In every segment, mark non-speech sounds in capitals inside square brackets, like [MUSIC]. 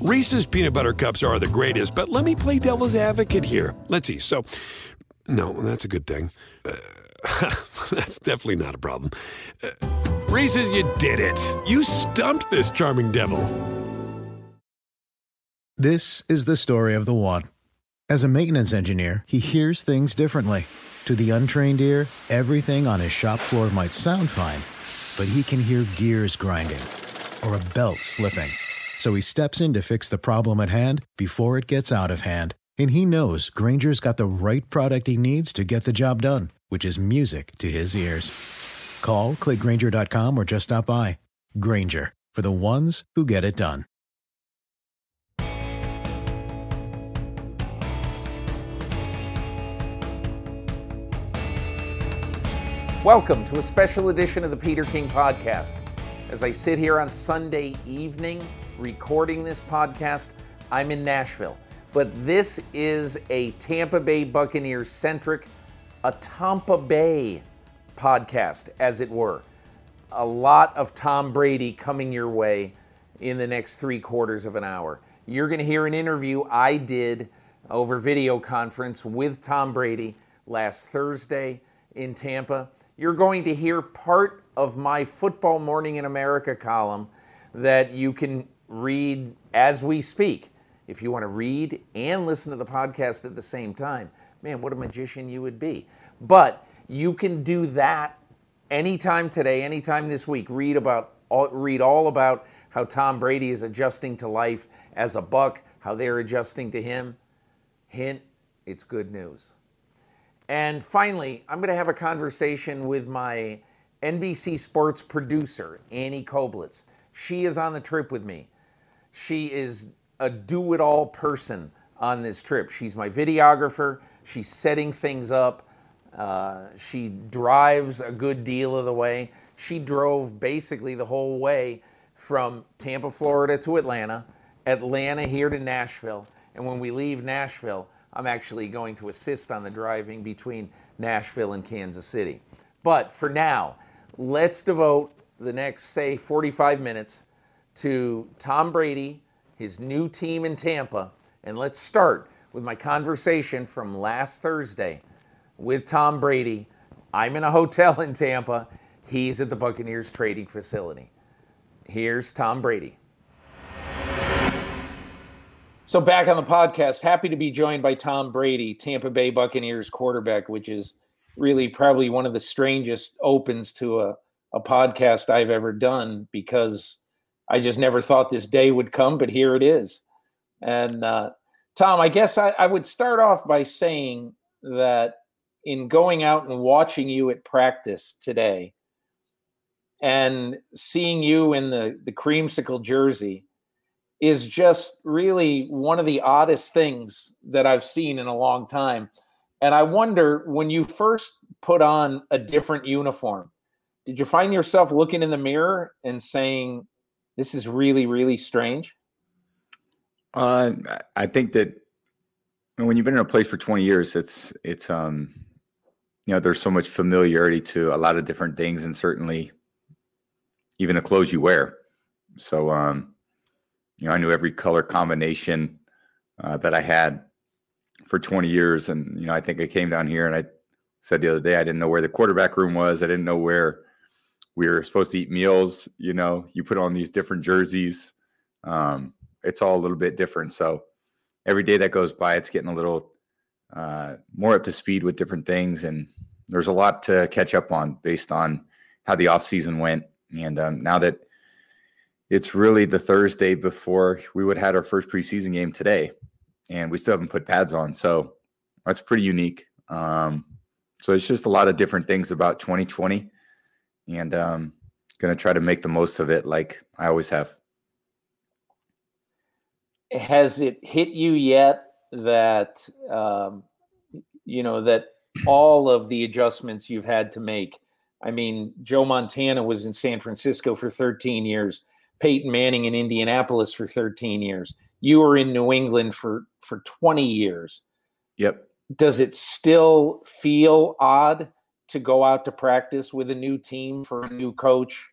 Reese's peanut butter cups are the greatest, but let me play devil's advocate here. Let's see. So, no, that's a good thing. Uh, [LAUGHS] that's definitely not a problem. Uh, Reese's, you did it. You stumped this charming devil. This is the story of the one. As a maintenance engineer, he hears things differently. To the untrained ear, everything on his shop floor might sound fine, but he can hear gears grinding or a belt slipping. So he steps in to fix the problem at hand before it gets out of hand. And he knows Grainger's got the right product he needs to get the job done, which is music to his ears. Call, clickgranger.com, or just stop by. Granger, for the ones who get it done. Welcome to a special edition of the Peter King Podcast. As I sit here on Sunday evening recording this podcast, I'm in Nashville. But this is a Tampa Bay Buccaneers centric, a Tampa Bay podcast, as it were. A lot of Tom Brady coming your way in the next three quarters of an hour. You're going to hear an interview I did over video conference with Tom Brady last Thursday in Tampa. You're going to hear part of my Football Morning in America column that you can read as we speak. If you want to read and listen to the podcast at the same time, man, what a magician you would be. But you can do that anytime today, anytime this week. Read about all, read all about how Tom Brady is adjusting to life as a buck, how they're adjusting to him. Hint, it's good news. And finally, I'm going to have a conversation with my NBC Sports producer, Annie Koeblitz. She is on the trip with me. She is a do it all person on this trip. She's my videographer, she's setting things up, uh, she drives a good deal of the way. She drove basically the whole way from Tampa, Florida to Atlanta, Atlanta here to Nashville. And when we leave Nashville, I'm actually going to assist on the driving between Nashville and Kansas City. But for now, let's devote the next, say, 45 minutes to Tom Brady, his new team in Tampa, and let's start with my conversation from last Thursday with Tom Brady. I'm in a hotel in Tampa. He's at the Buccaneers trading facility. Here's Tom Brady. So, back on the podcast, happy to be joined by Tom Brady, Tampa Bay Buccaneers quarterback, which is really probably one of the strangest opens to a, a podcast I've ever done because I just never thought this day would come, but here it is. And uh, Tom, I guess I, I would start off by saying that in going out and watching you at practice today and seeing you in the, the creamsicle jersey, is just really one of the oddest things that I've seen in a long time. And I wonder when you first put on a different uniform, did you find yourself looking in the mirror and saying, This is really, really strange? Uh, I think that when you've been in a place for 20 years, it's, it's, um, you know, there's so much familiarity to a lot of different things and certainly even the clothes you wear. So, um, you know, I knew every color combination uh, that I had for 20 years. And, you know, I think I came down here and I said the other day, I didn't know where the quarterback room was. I didn't know where we were supposed to eat meals. You know, you put on these different jerseys. Um, it's all a little bit different. So every day that goes by, it's getting a little uh, more up to speed with different things. And there's a lot to catch up on based on how the off season went. And um, now that it's really the Thursday before we would have had our first preseason game today, and we still haven't put pads on. So that's pretty unique. Um, so it's just a lot of different things about 2020, and um, going to try to make the most of it, like I always have. Has it hit you yet that um, you know that all of the adjustments you've had to make? I mean, Joe Montana was in San Francisco for 13 years. Peyton Manning in Indianapolis for 13 years. You were in New England for for 20 years. Yep. Does it still feel odd to go out to practice with a new team for a new coach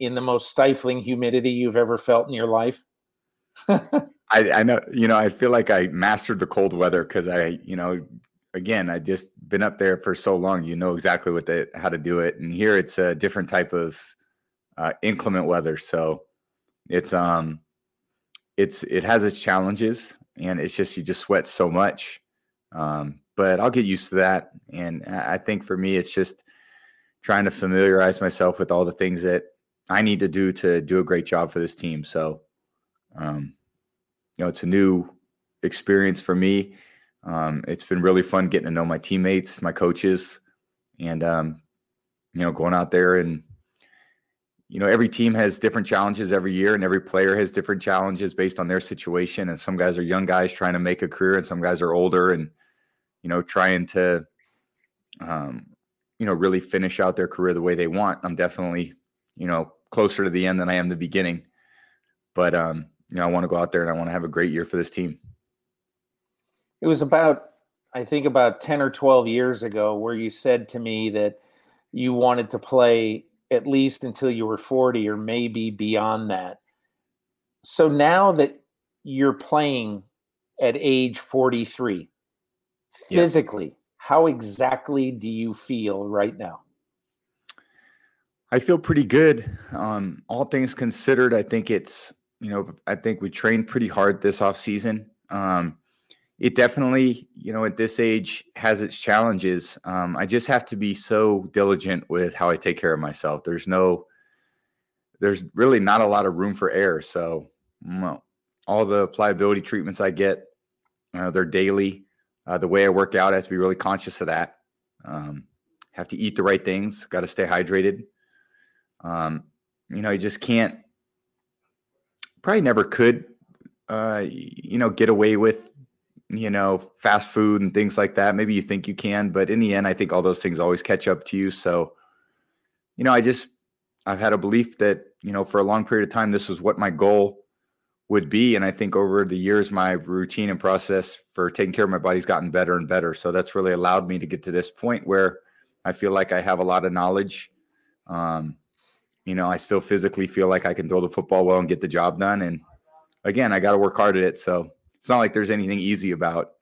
in the most stifling humidity you've ever felt in your life? [LAUGHS] I, I know, you know, I feel like I mastered the cold weather because I, you know, again, I just been up there for so long. You know exactly what how to do it, and here it's a different type of uh, inclement weather. So it's um, it's it has its challenges, and it's just you just sweat so much. Um, but I'll get used to that, and I think for me, it's just trying to familiarize myself with all the things that I need to do to do a great job for this team. So, um, you know, it's a new experience for me. Um, it's been really fun getting to know my teammates, my coaches, and um, you know, going out there and you know, every team has different challenges every year, and every player has different challenges based on their situation. And some guys are young guys trying to make a career, and some guys are older and you know trying to, um, you know, really finish out their career the way they want. I'm definitely, you know, closer to the end than I am the beginning, but um, you know, I want to go out there and I want to have a great year for this team. It was about, I think, about 10 or 12 years ago where you said to me that you wanted to play at least until you were 40 or maybe beyond that. So now that you're playing at age 43, physically, how exactly do you feel right now? I feel pretty good. Um, all things considered, I think it's, you know, I think we trained pretty hard this off season. Um, it definitely, you know, at this age has its challenges. Um, I just have to be so diligent with how I take care of myself. There's no, there's really not a lot of room for error. So, well, all the pliability treatments I get, uh, they're daily. Uh, the way I work out, I have to be really conscious of that. Um, have to eat the right things. Got to stay hydrated. Um, you know, you just can't. Probably never could. Uh, you know, get away with you know, fast food and things like that. Maybe you think you can, but in the end, I think all those things always catch up to you. So, you know, I just, I've had a belief that, you know, for a long period of time, this was what my goal would be. And I think over the years, my routine and process for taking care of my body's gotten better and better. So that's really allowed me to get to this point where I feel like I have a lot of knowledge. Um, you know, I still physically feel like I can throw the football well and get the job done. And again, I got to work hard at it. So, it's not like there's anything easy about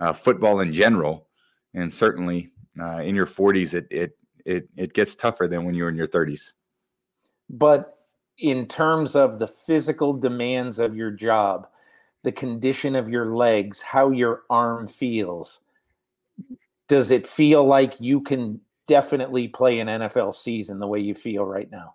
uh, football in general, and certainly uh, in your 40s, it it it it gets tougher than when you're in your 30s. But in terms of the physical demands of your job, the condition of your legs, how your arm feels, does it feel like you can definitely play an NFL season the way you feel right now?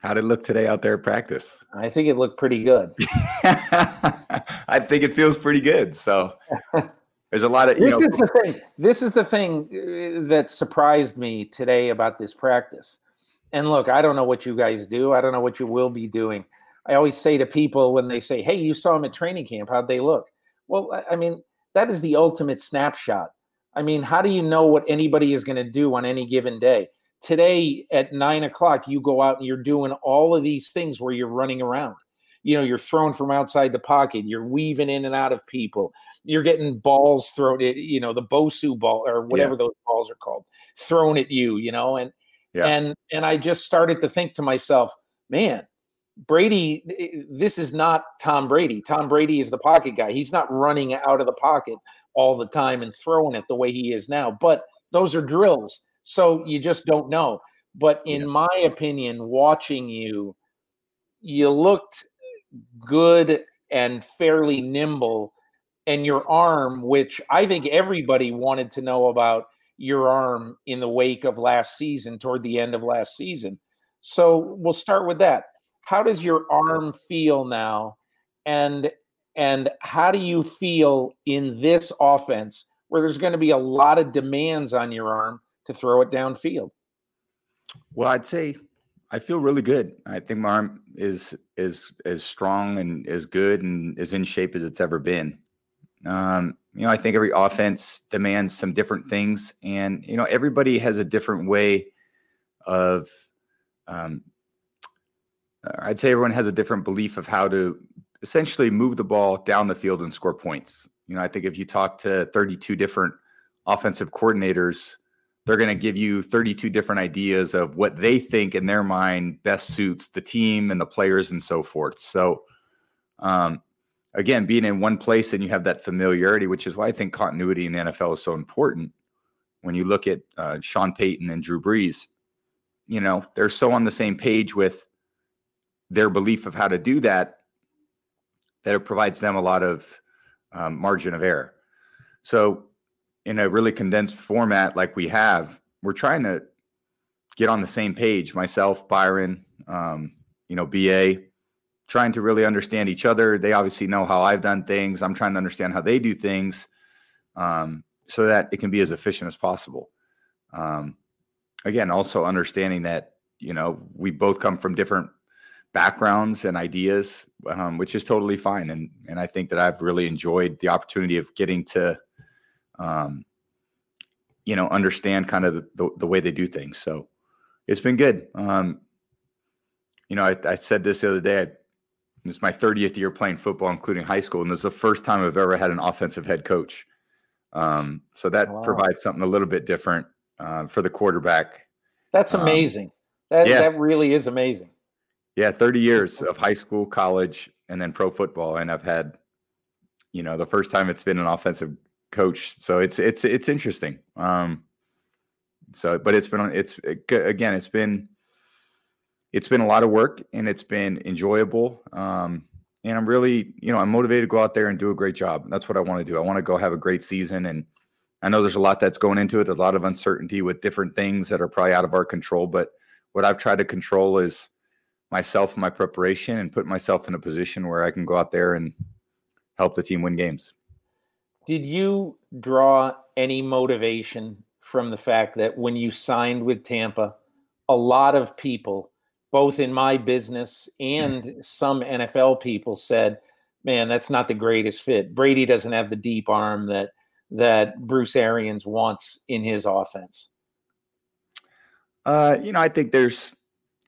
How did it look today out there at practice? I think it looked pretty good. [LAUGHS] I think it feels pretty good. So [LAUGHS] there's a lot of. this know, is the thing. This is the thing uh, that surprised me today about this practice. And look, I don't know what you guys do. I don't know what you will be doing. I always say to people when they say, "Hey, you saw him at training camp. How'd they look?" Well, I mean, that is the ultimate snapshot. I mean, how do you know what anybody is going to do on any given day? today at nine o'clock you go out and you're doing all of these things where you're running around you know you're thrown from outside the pocket you're weaving in and out of people you're getting balls thrown you know the bosu ball or whatever yeah. those balls are called thrown at you you know and yeah. and and i just started to think to myself man brady this is not tom brady tom brady is the pocket guy he's not running out of the pocket all the time and throwing it the way he is now but those are drills so you just don't know. But in yeah. my opinion, watching you, you looked good and fairly nimble. And your arm, which I think everybody wanted to know about your arm in the wake of last season, toward the end of last season. So we'll start with that. How does your arm feel now? And and how do you feel in this offense where there's going to be a lot of demands on your arm to throw it downfield? Well, I'd say I feel really good. I think my arm is is as strong and as good and as in shape as it's ever been. Um, you know, I think every offense demands some different things, and you know, everybody has a different way of. Um, I'd say everyone has a different belief of how to essentially move the ball down the field and score points. You know, I think if you talk to 32 different offensive coordinators, they're going to give you 32 different ideas of what they think in their mind best suits the team and the players and so forth. So, um, again, being in one place and you have that familiarity, which is why I think continuity in the NFL is so important. When you look at uh, Sean Payton and Drew Brees, you know, they're so on the same page with their belief of how to do that that it provides them a lot of um, margin of error. So, in a really condensed format like we have, we're trying to get on the same page. Myself, Byron, um, you know, BA, trying to really understand each other. They obviously know how I've done things. I'm trying to understand how they do things, um, so that it can be as efficient as possible. Um, again, also understanding that you know we both come from different backgrounds and ideas, um, which is totally fine. And and I think that I've really enjoyed the opportunity of getting to, um, you know, understand kind of the, the, the way they do things. So it's been good. Um, you know, I, I said this the other day. It's my 30th year playing football, including high school, and this is the first time I've ever had an offensive head coach. Um, so that wow. provides something a little bit different uh, for the quarterback. That's um, amazing. Um, that yeah. that really is amazing. Yeah, 30 years of high school, college, and then pro football. And I've had, you know, the first time it's been an offensive coach. So it's it's it's interesting. Um so but it's been it's again, it's been it's been a lot of work and it's been enjoyable. Um and I'm really, you know, I'm motivated to go out there and do a great job. That's what I want to do. I want to go have a great season and I know there's a lot that's going into it, a lot of uncertainty with different things that are probably out of our control, but what I've tried to control is myself my preparation and put myself in a position where I can go out there and help the team win games. Did you draw any motivation from the fact that when you signed with Tampa, a lot of people, both in my business and some NFL people, said, "Man, that's not the greatest fit. Brady doesn't have the deep arm that that Bruce Arians wants in his offense." Uh, you know, I think there's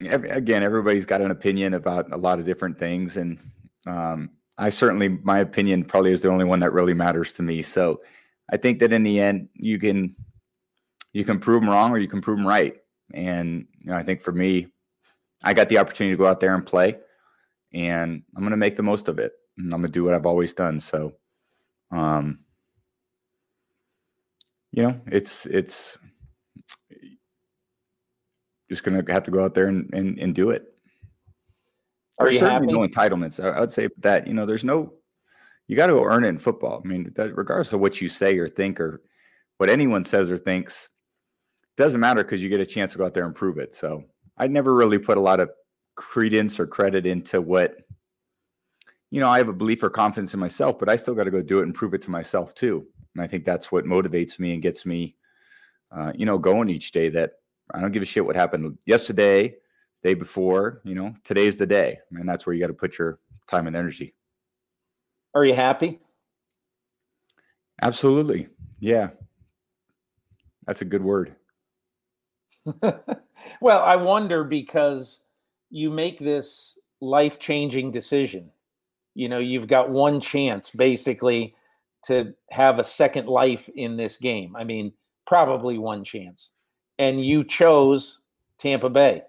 again, everybody's got an opinion about a lot of different things, and um, I certainly my opinion probably is the only one that really matters to me. So I think that in the end, you can you can prove them wrong or you can prove them right. And you know, I think for me, I got the opportunity to go out there and play, and I'm going to make the most of it. And I'm going to do what I've always done. So, um, you know, it's it's just going to have to go out there and, and, and do it. Are there's certainly happy? no entitlements. I, would say that, you know, there's no, you got to go earn it in football. I mean, that, regardless of what you say or think or what anyone says or thinks, doesn't matter because you get a chance to go out there and prove it. So I never really put a lot of credence or credit into what, you know, I have a belief or confidence in myself, but I still got to go do it and prove it to myself too. And I think that's what motivates me and gets me, uh, you know, going each day that I don't give a shit what happened yesterday, day before. You know, today's the day, and that's where you got to put your time and energy. Are you happy? Absolutely. Yeah. That's a good word. [LAUGHS] well, I wonder because you make this life changing decision. You know, you've got one chance basically to have a second life in this game. I mean, probably one chance and you chose Tampa Bay.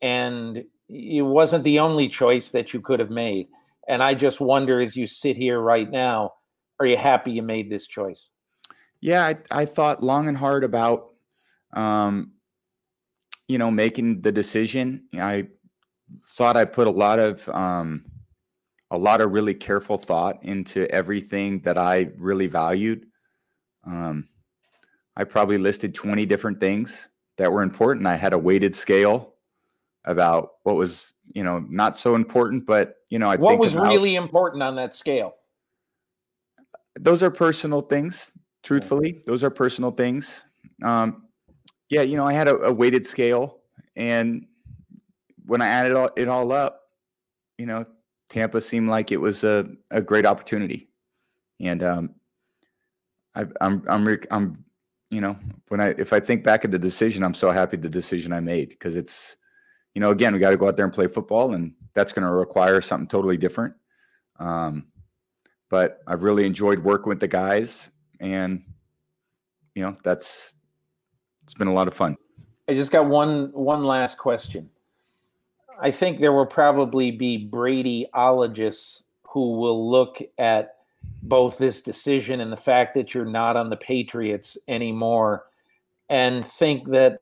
And it wasn't the only choice that you could have made. And I just wonder as you sit here right now, are you happy you made this choice? Yeah, I, I thought long and hard about, um, you know, making the decision. I thought I put a lot of, um, a lot of really careful thought into everything that I really valued. Um, I probably listed 20 different things that were important. I had a weighted scale about what was, you know, not so important, but you know, I what was about, really important on that scale. Those are personal things. Truthfully, those are personal things. Um, yeah, you know, I had a, a weighted scale, and when I added all, it all up, you know, Tampa seemed like it was a, a great opportunity, and um, I, I'm I'm I'm you know, when I if I think back at the decision, I'm so happy the decision I made because it's, you know, again, we got to go out there and play football, and that's going to require something totally different. Um, but I've really enjoyed working with the guys, and you know, that's it's been a lot of fun. I just got one one last question. I think there will probably be Bradyologists who will look at both this decision and the fact that you're not on the Patriots anymore and think that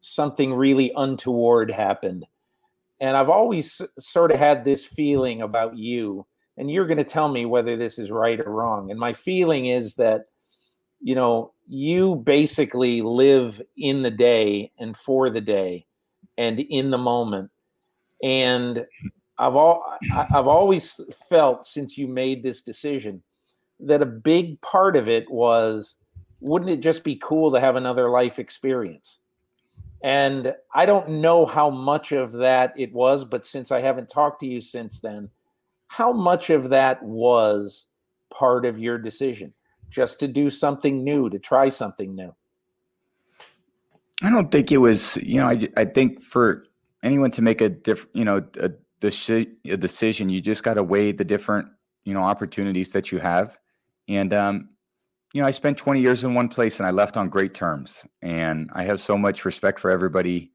something really untoward happened. And I've always sort of had this feeling about you, and you're going to tell me whether this is right or wrong. And my feeling is that, you know, you basically live in the day and for the day and in the moment. And I've all I've always felt since you made this decision that a big part of it was wouldn't it just be cool to have another life experience? And I don't know how much of that it was, but since I haven't talked to you since then, how much of that was part of your decision just to do something new, to try something new? I don't think it was, you know, I, I think for anyone to make a different, you know, a a decision, you just got to weigh the different, you know, opportunities that you have. And, um, you know, I spent 20 years in one place and I left on great terms. And I have so much respect for everybody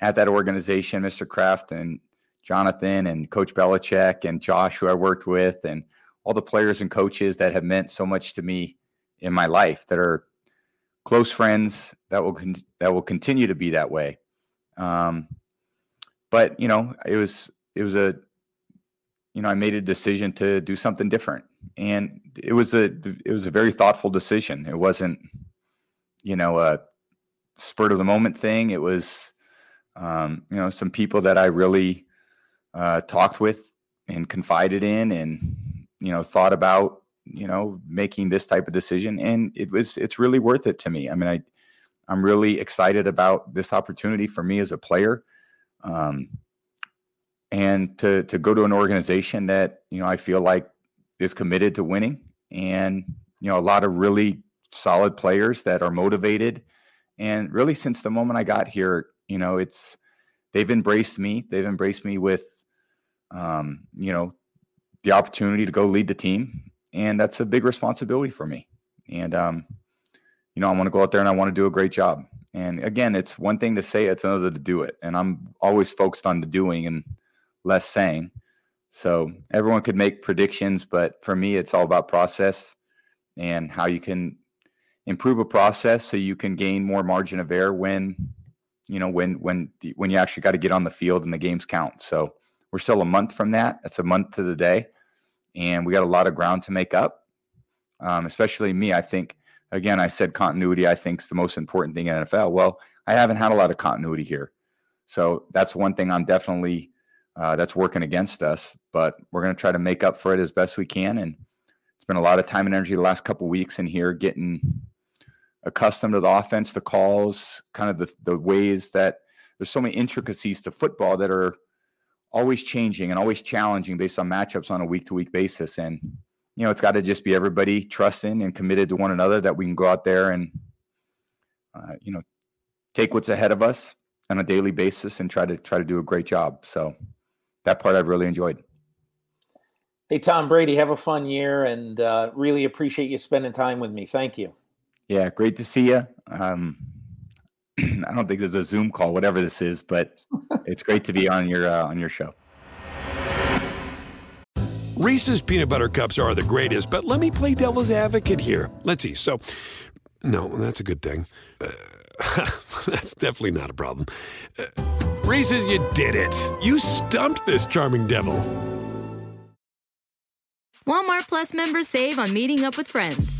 at that organization, Mr. Kraft and Jonathan and Coach Belichick and Josh, who I worked with, and all the players and coaches that have meant so much to me in my life that are close friends that will con- that will continue to be that way. Um, but you know, it was it was a you know i made a decision to do something different. And it was a it was a very thoughtful decision. It wasn't you know a spurt of the moment thing. It was um, you know some people that i really uh, talked with and confided in and you know thought about you know making this type of decision and it was it's really worth it to me i mean i i'm really excited about this opportunity for me as a player um, and to to go to an organization that you know I feel like is committed to winning, and you know a lot of really solid players that are motivated, and really since the moment I got here, you know it's they've embraced me. They've embraced me with, um, you know, the opportunity to go lead the team, and that's a big responsibility for me. And um, you know, I want to go out there and I want to do a great job. And again, it's one thing to say, it's another to do it. And I'm always focused on the doing. And less saying. So everyone could make predictions, but for me, it's all about process and how you can improve a process so you can gain more margin of error when you know when when when you actually got to get on the field and the games count. So we're still a month from that. That's a month to the day, and we got a lot of ground to make up. Um, especially me, I think. Again, I said continuity. I think is the most important thing in NFL. Well, I haven't had a lot of continuity here, so that's one thing I'm definitely uh, that's working against us. But we're going to try to make up for it as best we can. And it's been a lot of time and energy the last couple weeks in here getting accustomed to the offense, the calls, kind of the, the ways that there's so many intricacies to football that are always changing and always challenging based on matchups on a week to week basis. And, you know, it's got to just be everybody trusting and committed to one another that we can go out there and, uh, you know, take what's ahead of us on a daily basis and try to try to do a great job. So that part I've really enjoyed. Hey, Tom Brady, have a fun year and uh, really appreciate you spending time with me. Thank you. Yeah, great to see you. Um, [CLEARS THROAT] I don't think there's a Zoom call, whatever this is, but [LAUGHS] it's great to be on your uh, on your show. Reese's peanut butter cups are the greatest, but let me play devil's advocate here. Let's see. So, no, that's a good thing. Uh, [LAUGHS] that's definitely not a problem. Uh, Reese's, you did it. You stumped this charming devil. Walmart Plus members save on meeting up with friends.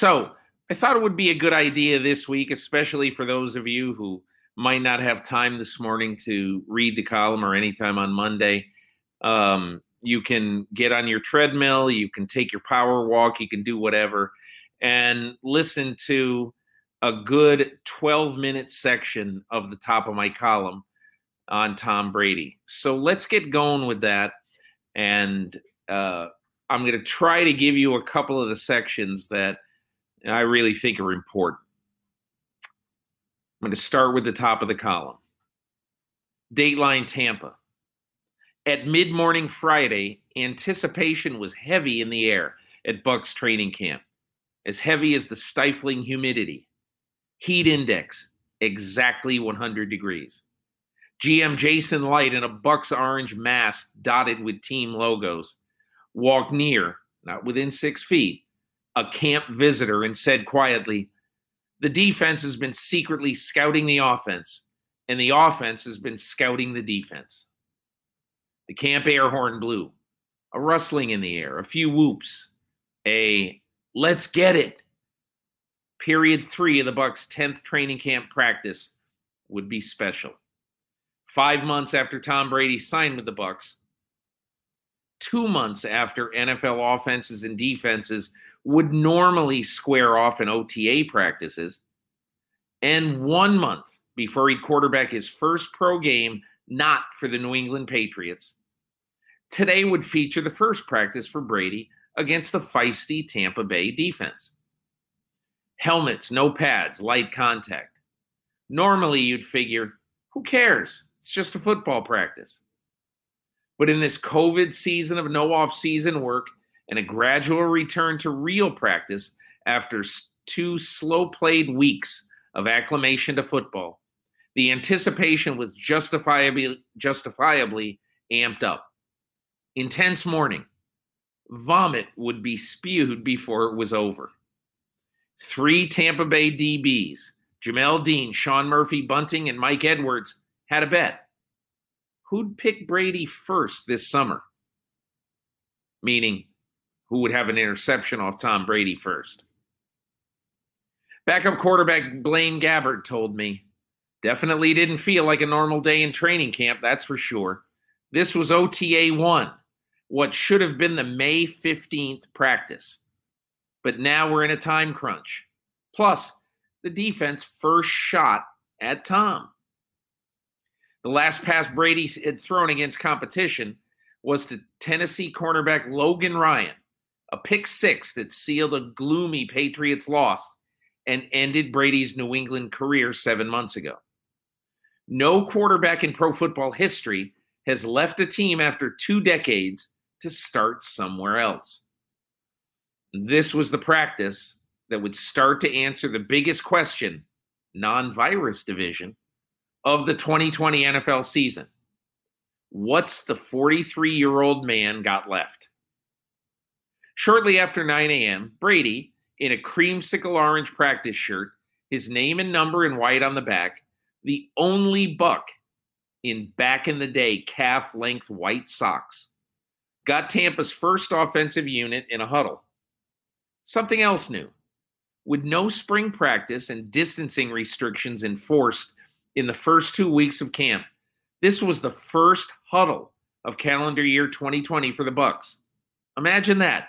So, I thought it would be a good idea this week, especially for those of you who might not have time this morning to read the column or anytime on Monday. Um, you can get on your treadmill, you can take your power walk, you can do whatever, and listen to a good 12 minute section of the top of my column on Tom Brady. So let's get going with that. And uh, I'm going to try to give you a couple of the sections that I really think are important. I'm going to start with the top of the column. Dateline Tampa. At mid morning Friday, anticipation was heavy in the air at Buck's training camp, as heavy as the stifling humidity. Heat index exactly 100 degrees. GM Jason Licht in a Bucks orange mask dotted with team logos walked near, not within six feet, a camp visitor and said quietly, The defense has been secretly scouting the offense, and the offense has been scouting the defense. The camp air horn blew, a rustling in the air, a few whoops, a let's get it. Period three of the Bucks' 10th training camp practice would be special. Five months after Tom Brady signed with the Bucks, two months after NFL offenses and defenses would normally square off in OTA practices, and one month before he quarterback his first pro game, not for the New England Patriots. Today would feature the first practice for Brady against the feisty Tampa Bay defense. Helmets, no pads, light contact. Normally, you'd figure, who cares? It's just a football practice. But in this COVID season of no off season work, and a gradual return to real practice after two slow played weeks of acclimation to football, the anticipation was justifiably, justifiably amped up. Intense morning. Vomit would be spewed before it was over. Three Tampa Bay DBs, Jamel Dean, Sean Murphy Bunting, and Mike Edwards, had a bet. Who'd pick Brady first this summer? Meaning, who would have an interception off Tom Brady first. Backup quarterback Blaine Gabbert told me, definitely didn't feel like a normal day in training camp, that's for sure. This was OTA 1, what should have been the May 15th practice. But now we're in a time crunch. Plus, the defense first shot at Tom. The last pass Brady had thrown against competition was to Tennessee cornerback Logan Ryan, a pick six that sealed a gloomy Patriots loss and ended Brady's New England career seven months ago. No quarterback in pro football history has left a team after two decades to start somewhere else. This was the practice that would start to answer the biggest question, non virus division, of the 2020 NFL season. What's the 43 year old man got left? Shortly after 9 a.m., Brady, in a creamsicle orange practice shirt, his name and number in white on the back, the only buck in back in the day calf length white socks, got Tampa's first offensive unit in a huddle. Something else new. With no spring practice and distancing restrictions enforced in the first two weeks of camp, this was the first huddle of calendar year 2020 for the Bucks. Imagine that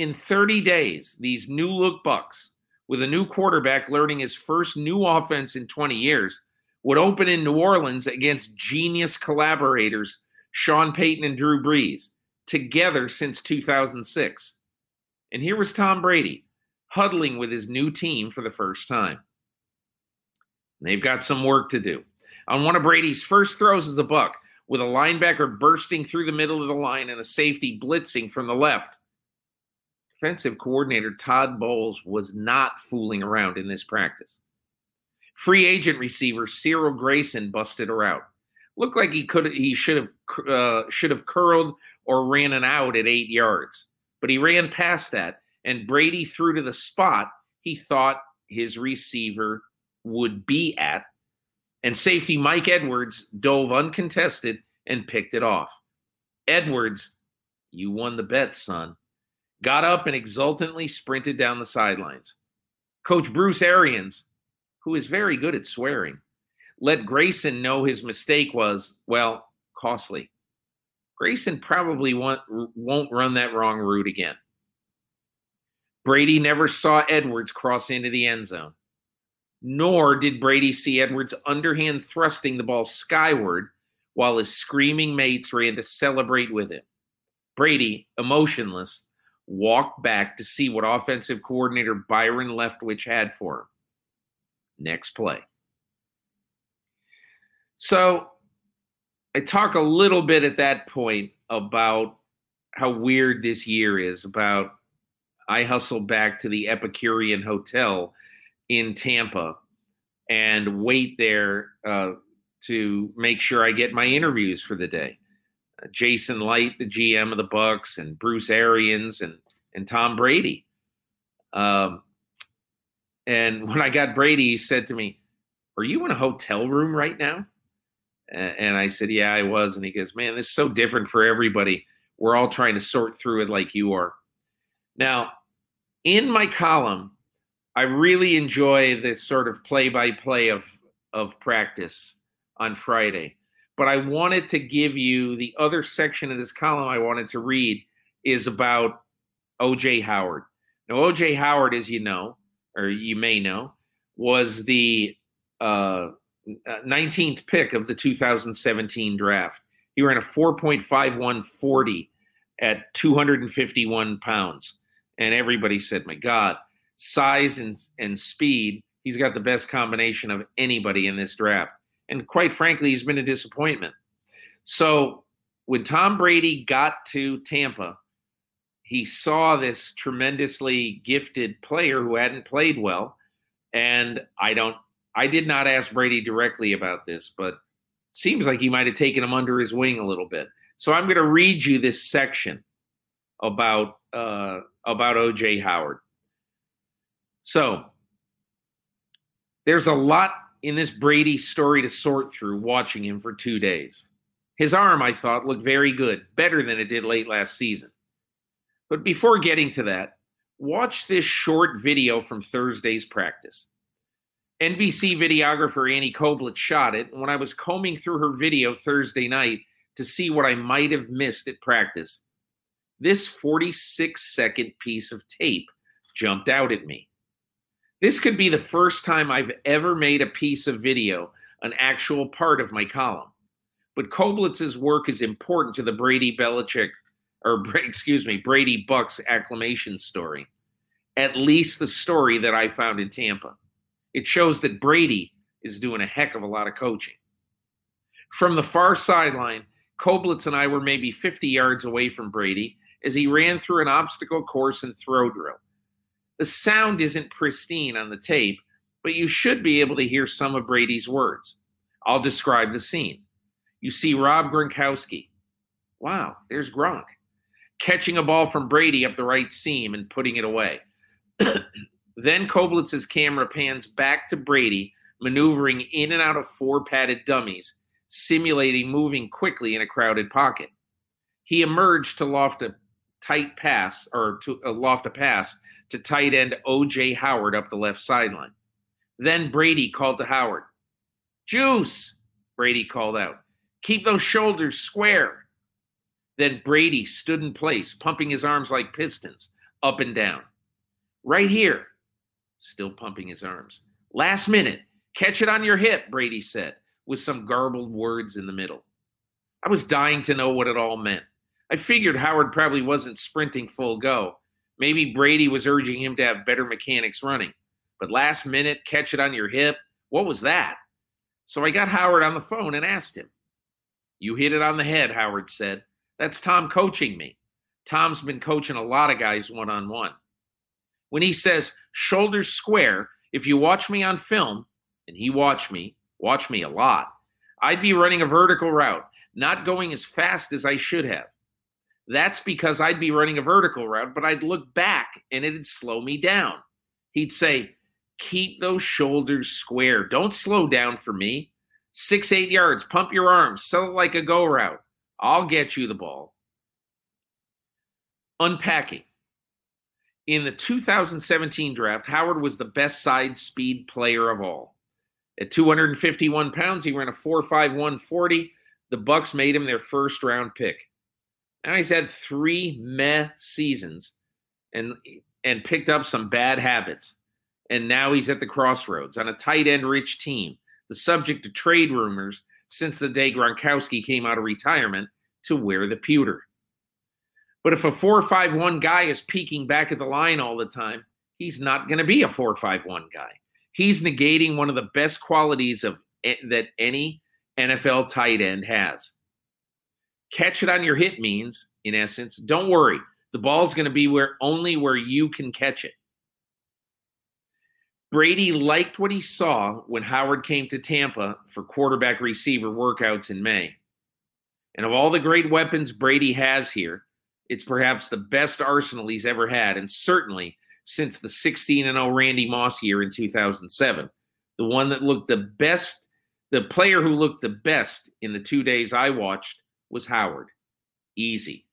in 30 days, these new look Bucks with a new quarterback learning his first new offense in 20 years, would open in New Orleans against genius collaborators Sean Payton and Drew Brees, together since 2006. And here was Tom Brady, huddling with his new team for the first time. They've got some work to do. On one of Brady's first throws as a buck, with a linebacker bursting through the middle of the line and a safety blitzing from the left, defensive coordinator Todd Bowles was not fooling around in this practice. Free agent receiver Cyril Grayson busted her out. Looked like he could he should have uh, should have curled or ran an out at eight yards, but he ran past that, and Brady threw to the spot he thought his receiver would be at, and safety Mike Edwards dove uncontested and picked it off. Edwards, you won the bet, son, got up and exultantly sprinted down the sidelines. Coach Bruce Arians, who is very good at swearing, let Grayson know his mistake was, well, costly. Grayson probably won't, won't run that wrong route again. Brady never saw Edwards cross into the end zone, nor did Brady see Edwards underhand thrusting the ball skyward while his screaming mates ran to celebrate with him. Brady, emotionless, walked back to see what offensive coordinator Byron Leftwich had for him. Next play. So I talk a little bit at that point about how weird this year is, about I hustle back to the Epicurean Hotel in Tampa and wait there uh, to make sure I get my interviews for the day. Jason Licht, the GM of the Bucks, and Bruce Arians and and Tom Brady. Um, and [LAUGHS] when I got Brady, he said to me, "Are you in a hotel room right now?" And I said, "Yeah, I was." And he goes, "Man, this is so different for everybody. We're all trying to sort through it like you are." Now, in my column, I really enjoy this sort of play-by-play of of practice on Friday. But I wanted to give you the other section of this column I wanted to read is about OJ Howard. Now, OJ Howard, as you know, or you may know, was the uh, 19th pick of the 2017 draft. He ran a 4.5140 at 251 pounds. And everybody said, my God, size and, and speed, he's got the best combination of anybody in this draft. And quite frankly, he's been a disappointment. So when Tom Brady got to Tampa, he saw this tremendously gifted player who hadn't played well. And I don't, I did not ask Brady directly about this, but seems like he might have taken him under his wing a little bit. So I'm going to read you this section about uh, about OJ Howard. So there's a lot in this Brady story to sort through watching him for two days. His arm, I thought, looked very good, better than it did late last season. But before getting to that, watch this short video from Thursday's practice. NBC videographer Annie Koeblitz shot it when I was combing through her video Thursday night to see what I might have missed at practice. This 46 second piece of tape jumped out at me. This could be the first time I've ever made a piece of video an actual part of my column. But Koeblitz's work is important to the Brady Belichick, or excuse me, Brady Bucks acclamation story. At least the story that I found in Tampa. It shows that Brady is doing a heck of a lot of coaching. From the far sideline, Koblitz and I were maybe 50 yards away from Brady as he ran through an obstacle course and throw drill. The sound isn't pristine on the tape, but you should be able to hear some of Brady's words. I'll describe the scene. You see Rob Gronkowski. Wow, there's Gronk. Catching a ball from Brady up the right seam and putting it away. [CLEARS THROAT] then Koeblitz's camera pans back to Brady, maneuvering in and out of four padded dummies, simulating moving quickly in a crowded pocket. He emerged to loft a tight pass or to uh, loft a pass to tight end O.J. Howard up the left sideline. Then Brady called to Howard. Juice, Brady called out. Keep those shoulders square. Then Brady stood in place, pumping his arms like pistons, up and down. Right here, still pumping his arms. Last minute, catch it on your hip, Brady said, with some garbled words in the middle. I was dying to know what it all meant. I figured Howard probably wasn't sprinting full go, Maybe Brady was urging him to have better mechanics running. But last minute, catch it on your hip. What was that? So I got Howard on the phone and asked him. You hit it on the head, Howard said. That's Tom coaching me. Tom's been coaching a lot of guys one on one. When he says shoulders square, if you watch me on film, and he watched me, watch me a lot, I'd be running a vertical route, not going as fast as I should have. That's because I'd be running a vertical route, but I'd look back and it'd slow me down. He'd say, Keep those shoulders square. Don't slow down for me. Six, eight yards, pump your arms, sell it like a go route. I'll get you the ball. unpacking. In the 2017 draft, Howard was the best side speed player of all. At 251 pounds, he ran a 4.51 40. The Bucks made him their first round pick. Now he's had three meh seasons and and picked up some bad habits. And now he's at the crossroads on a tight end rich team, the subject of trade rumors since the day Gronkowski came out of retirement to wear the pewter. But if a 451 guy is peeking back at the line all the time, he's not going to be a 451 guy. He's negating one of the best qualities of that any NFL tight end has. Catch it on your hit means, in essence, don't worry. The ball's going to be where only where you can catch it. Brady liked what he saw when Howard came to Tampa for quarterback receiver workouts in May. And of all the great weapons Brady has here, it's perhaps the best arsenal he's ever had, and certainly since the 16 and 0 Randy Moss year in 2007. The one that looked the best, the player who looked the best in the two days I watched was Howard. Easy.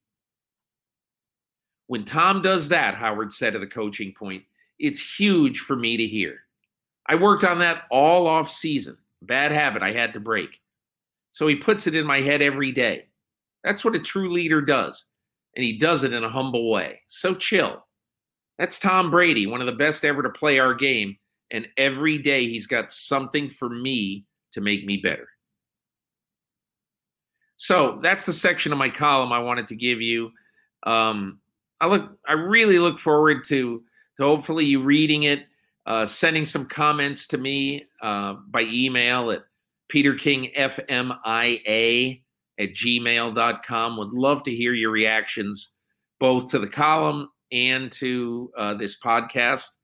When Tom does that, Howard said at the coaching point, it's huge for me to hear. I worked on that all off season. Bad habit I had to break. So he puts it in my head every day. That's what a true leader does. And he does it in a humble way. So chill. That's Tom Brady, one of the best ever to play our game. And every day he's got something for me to make me better. So that's the section of my column I wanted to give you. Um, I look, I really look forward to, to hopefully you reading it, uh, sending some comments to me uh, by email at peterkingfmia at gmail.com. Would love to hear your reactions both to the column and to uh, this podcast.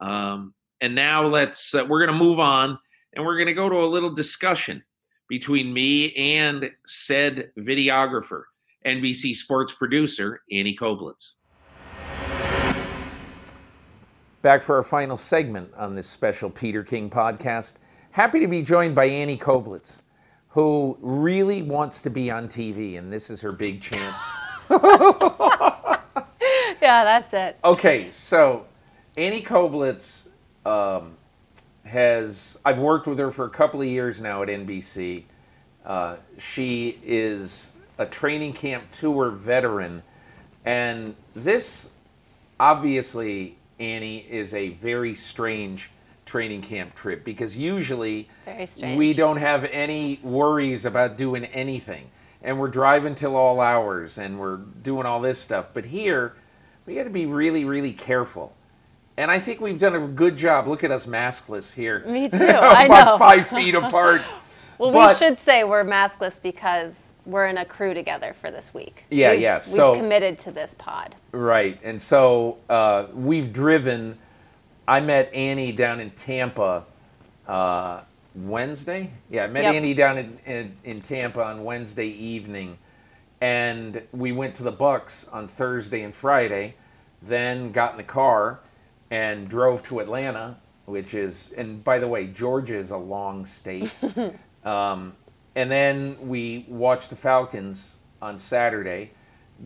Um, and now let's, uh, we're going to move on and we're going to go to a little discussion between me and said videographer. NBC sports producer Annie Koeblitz. Back for our final segment on this special Peter King podcast. Happy to be joined by Annie Koeblitz, who really wants to be on TV, and this is her big chance. [LAUGHS] [LAUGHS] yeah, that's it. Okay, so Annie Koeblitz um, has, I've worked with her for a couple of years now at NBC. Uh, she is a training camp tour veteran. And this, obviously, Annie, is a very strange training camp trip because usually we don't have any worries about doing anything. And we're driving till all hours and we're doing all this stuff. But here, we got to be really, really careful. And I think we've done a good job. Look at us maskless here. Me [LAUGHS] too. I know. About five feet apart. [LAUGHS] Well, but, we should say we're maskless because we're in a crew together for this week. Yeah, we've, yeah. So, we've committed to this pod. Right. And so uh, we've driven. I met Annie down in Tampa uh, Wednesday. Yeah, I met yep. Annie down in, in, in Tampa on Wednesday evening. And we went to the Bucs on Thursday and Friday, then got in the car and drove to Atlanta, which is, and by the way, Georgia is a long state. [LAUGHS] Um, and then we watched the Falcons on Saturday,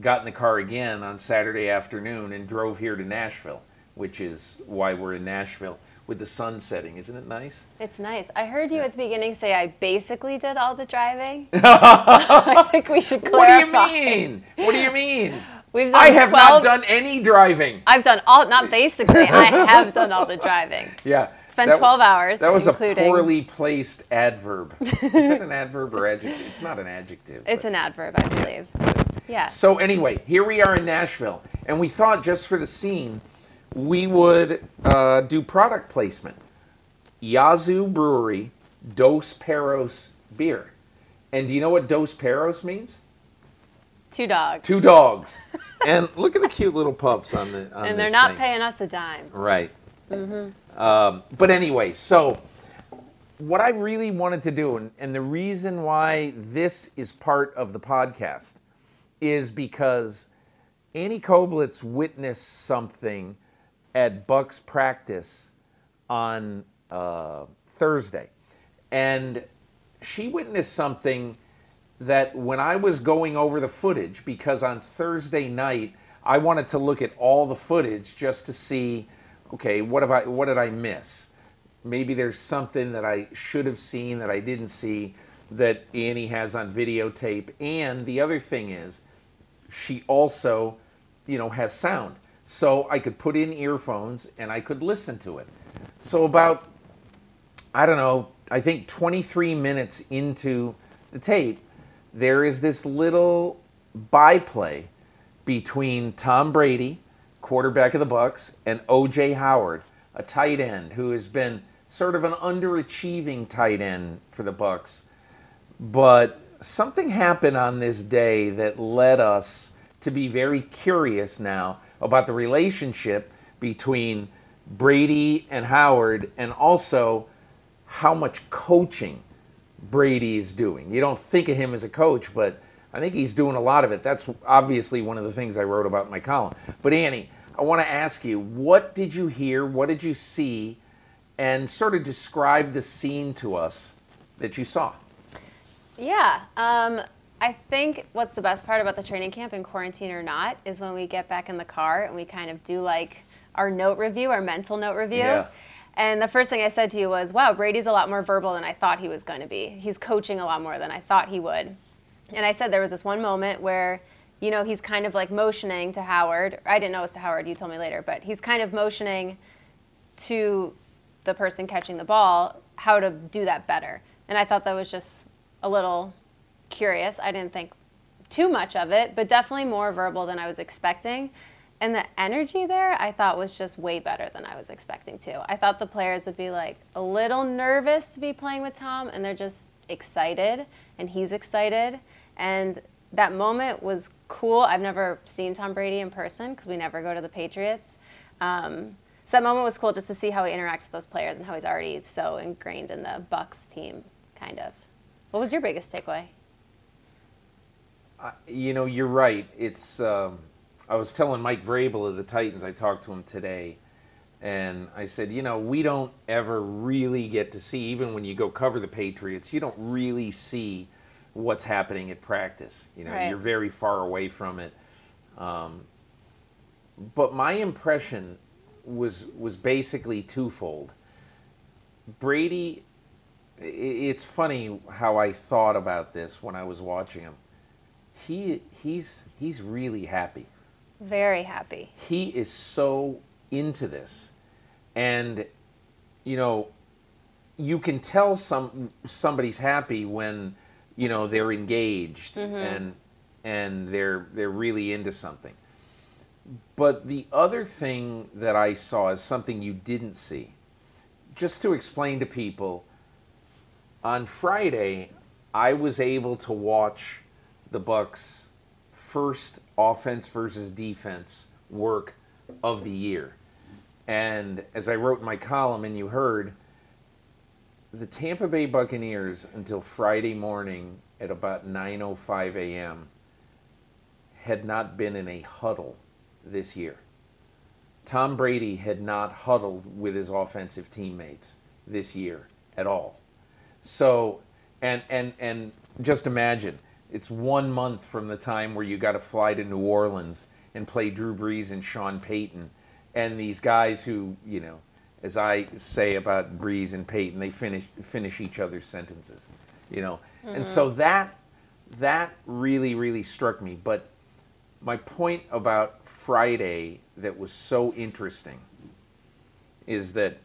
got in the car again on Saturday afternoon, and drove here to Nashville, which is why we're in Nashville with the sun setting. Isn't it nice? It's nice. I heard you at the beginning say I basically did all the driving. [LAUGHS] [LAUGHS] I think we should clarify. What do you mean? What do you mean? We've done I have 12, not done any driving. I've done all, not basically, I have done all the [LAUGHS] driving. Yeah spent that, 12 hours. That was including... a poorly placed adverb. [LAUGHS] Is that an adverb or adjective? It's not an adjective. It's but... an adverb, I believe. Yeah. So anyway, here we are in Nashville, and we thought just for the scene, we would uh, do product placement. Yazoo Brewery Dos Perros beer. And do you know what Dos Perros means? Two dogs. Two dogs. [LAUGHS] and look at the cute little pups on the. On and they're not thing. paying us a dime. Right. Mm-hmm. Um, but anyway, so what I really wanted to do, and, and the reason why this is part of the podcast, is because Annie Koeblitz witnessed something at Bucs practice on uh, Thursday. And she witnessed something that when I was going over the footage, because on Thursday night I wanted to look at all the footage just to see, okay, what have I, what did I miss? Maybe there's something that I should have seen that I didn't see that Annie has on videotape. And the other thing is, she also, you know, has sound. So I could put in earphones and I could listen to it. So about, I don't know, I think 23 minutes into the tape, there is this little byplay between Tom Brady, quarterback of the Bucs, and OJ Howard, a tight end who has been sort of an underachieving tight end for the Bucs. But something happened on this day that led us to be very curious now about the relationship between Brady and Howard and also how much coaching Brady is doing. You don't think of him as a coach, but I think he's doing a lot of it. That's obviously one of the things I wrote about in my column. But Annie, I want to ask you, what did you hear? What did you see? And sort of describe the scene to us that you saw. Yeah. Um, I think what's the best part about the training camp in quarantine or not is when we get back in the car and we kind of do like our note review, our mental note review. Yeah. And the first thing I said to you was, wow, Brady's a lot more verbal than I thought he was going to be. He's coaching a lot more than I thought he would. And I said there was this one moment where, you know, he's kind of like motioning to Howard. I didn't know it was to Howard, you told me later, but he's kind of motioning to the person catching the ball how to do that better. And I thought that was just a little curious. I didn't think too much of it, but definitely more verbal than I was expecting. And the energy there, I thought was just way better than I was expecting to. I thought the players would be like a little nervous to be playing with Tom, and they're just excited, and he's excited. And that moment was cool. I've never seen Tom Brady in person because we never go to the Patriots. Um, so that moment was cool just to see how he interacts with those players and how he's already so ingrained in the Bucs team, kind of. What was your biggest takeaway? Uh, you know, you're right. It's. Um, I was telling Mike Vrabel of the Titans. I talked to him today, and I said, you know, we don't ever really get to see, even when you go cover the Patriots, you don't really see what's happening at practice. You know, Right. you're very far away from it. Um, but my impression was was basically twofold. Brady, it's funny how I thought about this when I was watching him. He he's he's really happy. Very happy. He is so into this, and you know, you can tell some somebody's happy when you know they're engaged mm-hmm. and and they're they're really into something. But the other thing that I saw is something you didn't see. Just to explain to people, on Friday, I was able to watch the Bucs' first offense versus defense work of the year. And as I wrote in my column and you heard, the Tampa Bay Buccaneers until Friday morning at about 9:05 a.m. had not been in a huddle this year. Tom Brady had not huddled with his offensive teammates this year at all. So, and and and just imagine, it's one month from the time where you got to fly to New Orleans and play Drew Brees and Sean Payton, and these guys who, you know, as I say about Brees and Payton, they finish finish each other's sentences, you know, and so mm-hmm. that that really really struck me. But my point about Friday that was so interesting is that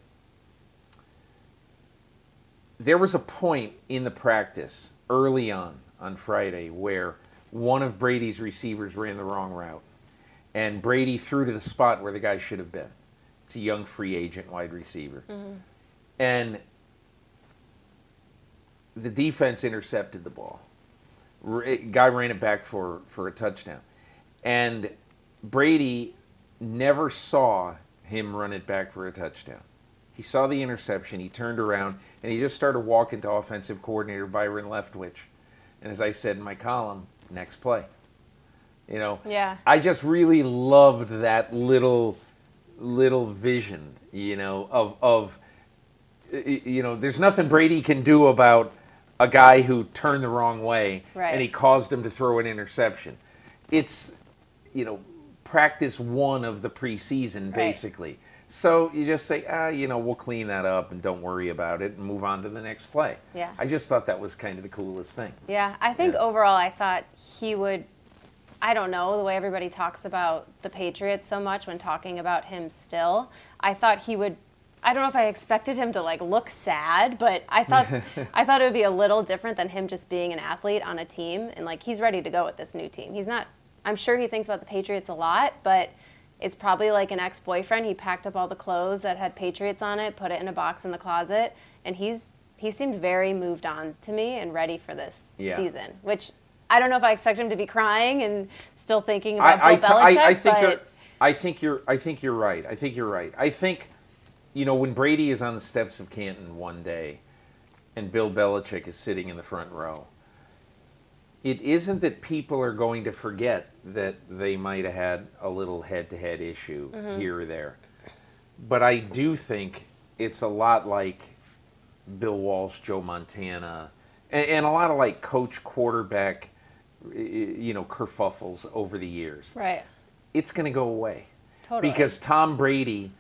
there was a point in the practice early on on Friday where one of Brady's receivers ran the wrong route and Brady threw to the spot where the guy should have been. It's a young free agent wide receiver. Mm-hmm. And the defense intercepted the ball. R- Guy ran it back for, for a touchdown. And Brady never saw him run it back for a touchdown. He saw the interception, he turned around, and he just started walking to offensive coordinator Byron Leftwich. And as I said in my column, next play. You know, Yeah. I just really loved that little little vision, you know, of of you know, there's nothing Brady can do about a guy who turned the wrong way Right. and he caused him to throw an interception. It's you know, practice one of the preseason, basically. So you just say, ah, you know, we'll clean that up and don't worry about it and move on to the next play. Yeah. I just thought that was kind of the coolest thing. Yeah, I think Yeah. overall, I thought he would. I don't know the way everybody talks about the Patriots so much when talking about him still. I thought he would. I don't know if I expected him to like look sad, but I thought [LAUGHS] I thought it would be a little different than him just being an athlete on a team and like he's ready to go with this new team. He's not. I'm sure he thinks about the Patriots a lot, but it's probably like an ex-boyfriend. He packed up all the clothes that had Patriots on it, put it in a box in the closet, and he's he seemed very moved on to me and ready for this Yeah. season. Which I don't know if I expect him to be crying and still thinking about I, I, Bill Belichick, I, I think but I think you're I think you're right. I think you're right. I think you know when Brady is on the steps of Canton one day and Bill Belichick is sitting in the front row. It isn't that people are going to forget that they might have had a little head-to-head issue Mm-hmm. here or there. But I do think it's a lot like Bill Walsh, Joe Montana, and, and a lot of like coach quarterback, you know, kerfuffles over the years right. it's going to go away. Totally. Because Tom Brady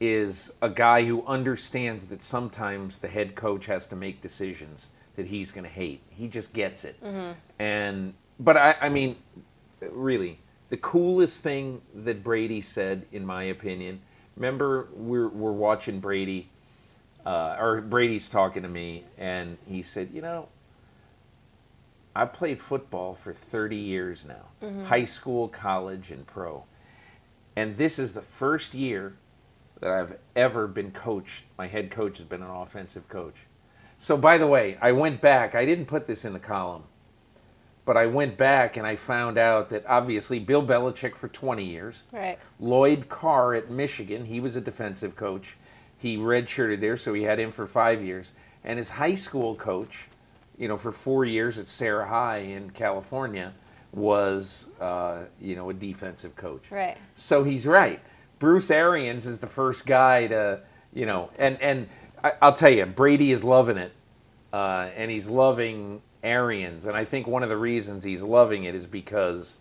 is a guy who understands that sometimes the head coach has to make decisions that he's going to hate. He just gets it. Mm-hmm. And but I, I mean, really, the coolest thing that Brady said, in my opinion. Remember, we're we're watching Brady, uh, or Brady's talking to me, and he said, you know, I played football for 30 years now, high school, college, and pro. And this is the first year that I've ever been coached. My head coach has been an offensive coach. So, by the way, I went back. I didn't put this in the column, but I went back and I found out that obviously Bill Belichick for 20 years, Right. Lloyd Carr at Michigan, he was a defensive coach. He redshirted there, so he had him for five years. And his high school coach, you know, for four years at Serra High in California, was, uh, you know, a defensive coach. Right. So he's right. Bruce Arians is the first guy to, you know, and and I, I'll tell you, Brady is loving it, uh, and he's loving Arians, and I think one of the reasons he's loving it is because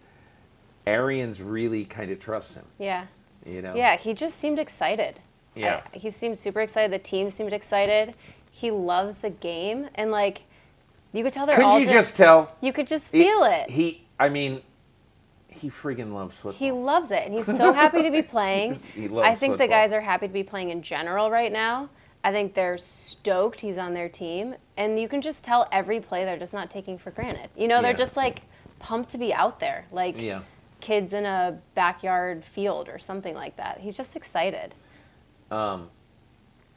Arians really kind of trusts him. Yeah. You know. Yeah, he just seemed excited. Yeah. I- he seemed super excited. The team seemed excited. He loves the game, and like, you could tell they're Couldn't you just tell? You could just feel it. He, I mean, he friggin' loves football. He loves it, and he's so happy to be [LAUGHS] playing. He loves I think the guys are happy to be playing in general right now. I think they're stoked he's on their team, and you can just tell every play they're just not taking for granted. You know, they're just like pumped to be out there, like Yeah. kids in a backyard field or something like that. He's just excited. Um,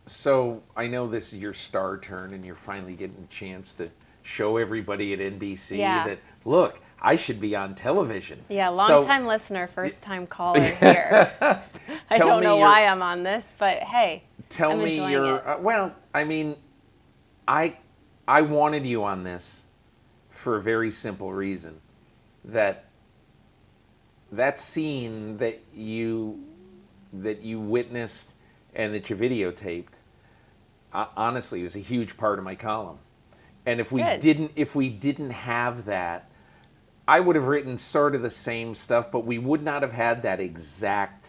So I know this is your star turn, and you're finally getting a chance to show everybody at NBC Yeah. that look, I should be on television. Yeah, long So- time listener, first time caller here. [LAUGHS] I don't know your- why I'm on this, but hey, Tell me your uh, well. I mean, I I wanted you on this for a very simple reason that that scene that you that you witnessed and that you videotaped uh, honestly was a huge part of my column and if we Good. didn't if we didn't have that i would have written sort of the same stuff but we would not have had that exact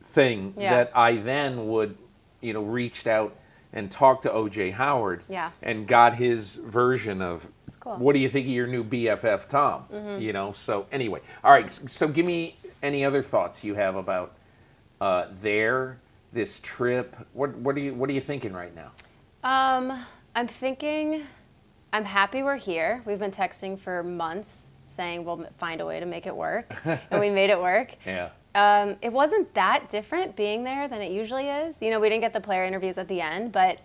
thing Yeah. that i then would you know reached out and talked to oj howard Yeah. and got his version of cool. what do you think of your new bff tom you know so anyway all right so give me any other thoughts you have about uh, there this trip what what are you what are you thinking right now Um, I'm thinking, I'm happy we're here. We've been texting for months saying we'll find a way to make it work, [LAUGHS] and we made it work. yeah Um, it wasn't that different being there than it usually is. You know, we didn't get the player interviews at the end, but